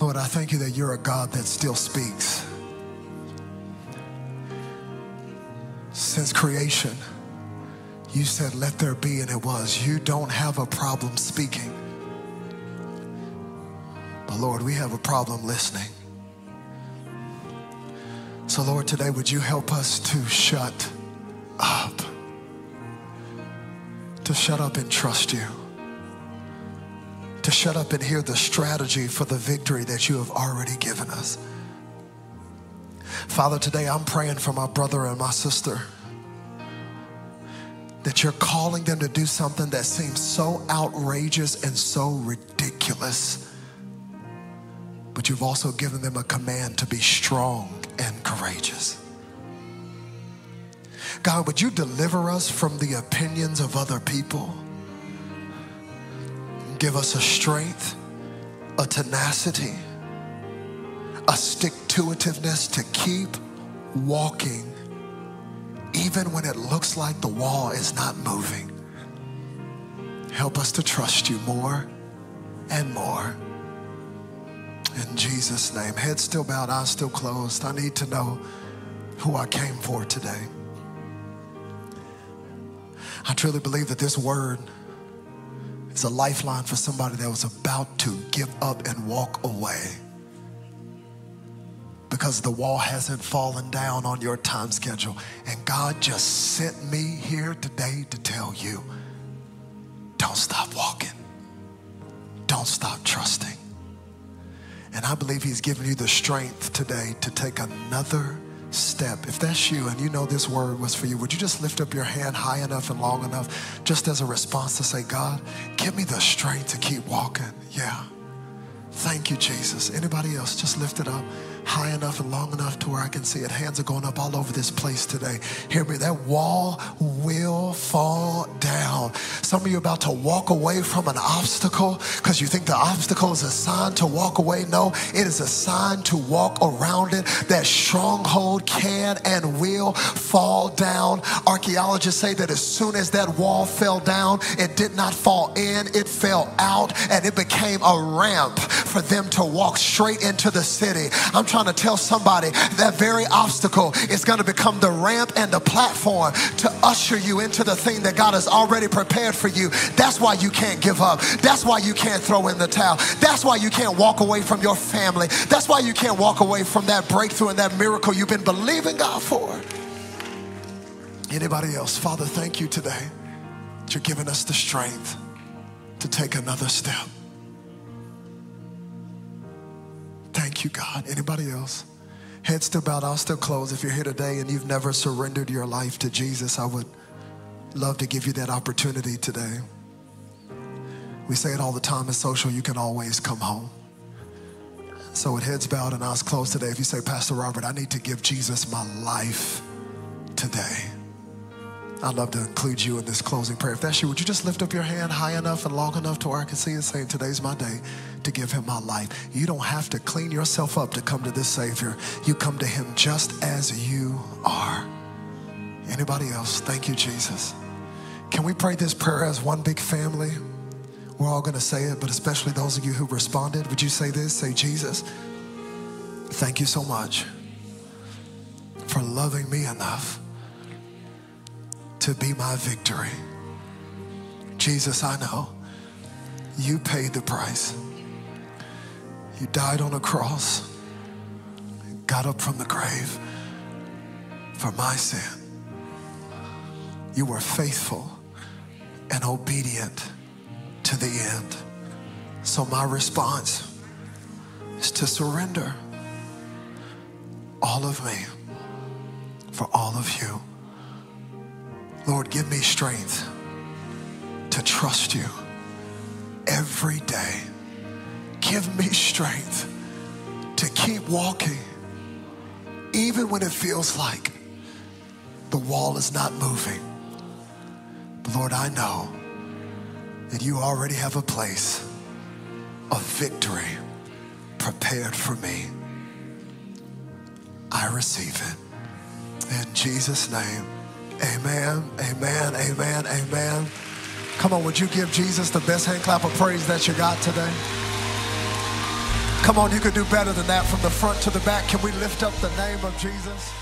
Lord, I thank you that you're a God that still speaks. Since creation, you said, let there be, and it was. You don't have a problem speaking. But Lord, we have a problem listening. So, Lord, today, would you help us to shut up? To shut up and trust you to shut up and hear the strategy for the victory that you have already given us. Father, today I'm praying for my brother and my sister that you're calling them to do something that seems so outrageous and so ridiculous. But you've also given them a command to be strong and courageous. God, would you deliver us from the opinions of other people? Give us a strength, a tenacity, a stick to itiveness to keep walking even when it looks like the wall is not moving. Help us to trust you more and more. In Jesus' name, head still bowed, eyes still closed. I need to know who I came for today. I truly believe that this word is a lifeline for somebody that was about to give up and walk away. Because the wall hasn't fallen down on your time schedule. And God just sent me here today to tell you don't stop walking, don't stop trusting. And I believe He's given you the strength today to take another step. If that's you and you know this word was for you, would you just lift up your hand high enough and long enough just as a response to say, God, give me the strength to keep walking? Yeah. Thank you, Jesus. Anybody else? Just lift it up high enough and long enough to where I can see it. Hands are going up all over this place today. Hear me. That wall will fall down. Some of you are about to walk away from an obstacle because you think the obstacle is a sign to walk away. No, it is a sign to walk around it. That stronghold can and will fall down. Archaeologists say that as soon as that wall fell down, it did not fall in, it fell out, and it became a ramp for them to walk straight into the city. I'm trying to tell somebody that very obstacle is going to become the ramp and the platform to usher you into the thing that God has already prepared for you. That's why you can't give up. That's why you can't throw in the towel. That's why you can't walk away from your family. That's why you can't walk away from that breakthrough and that miracle you've been believing God for. Anybody else? Father, thank you today that you're giving us the strength to take another step. Thank you, God. Anybody else? Head still bowed, I'll still close. If you're here today and you've never surrendered your life to Jesus, I would love to give you that opportunity today. We say it all the time in social, you can always come home. So with heads bowed and eyes closed today, if you say, Pastor Robert, I need to give Jesus my life today. I'd love to include you in this closing prayer. If that's you, would you just lift up your hand high enough and long enough to where I can see it saying, Today's my day to give him my life. You don't have to clean yourself up to come to this Savior. You come to him just as you are. Anybody else? Thank you, Jesus. Can we pray this prayer as one big family? We're all going to say it, but especially those of you who responded, would you say this? Say, Jesus, thank you so much for loving me enough to be my victory. Jesus, I know you paid the price. You died on a cross, got up from the grave for my sin. You were faithful and obedient to the end. So my response is to surrender all of me for all of you. Lord, give me strength to trust you every day. Give me strength to keep walking, even when it feels like the wall is not moving. But Lord, I know that you already have a place of victory prepared for me. I receive it. In Jesus' name. Amen, amen, amen, amen. Come on, would you give Jesus the best hand clap of praise that you got today? Come on, you could do better than that from the front to the back. Can we lift up the name of Jesus?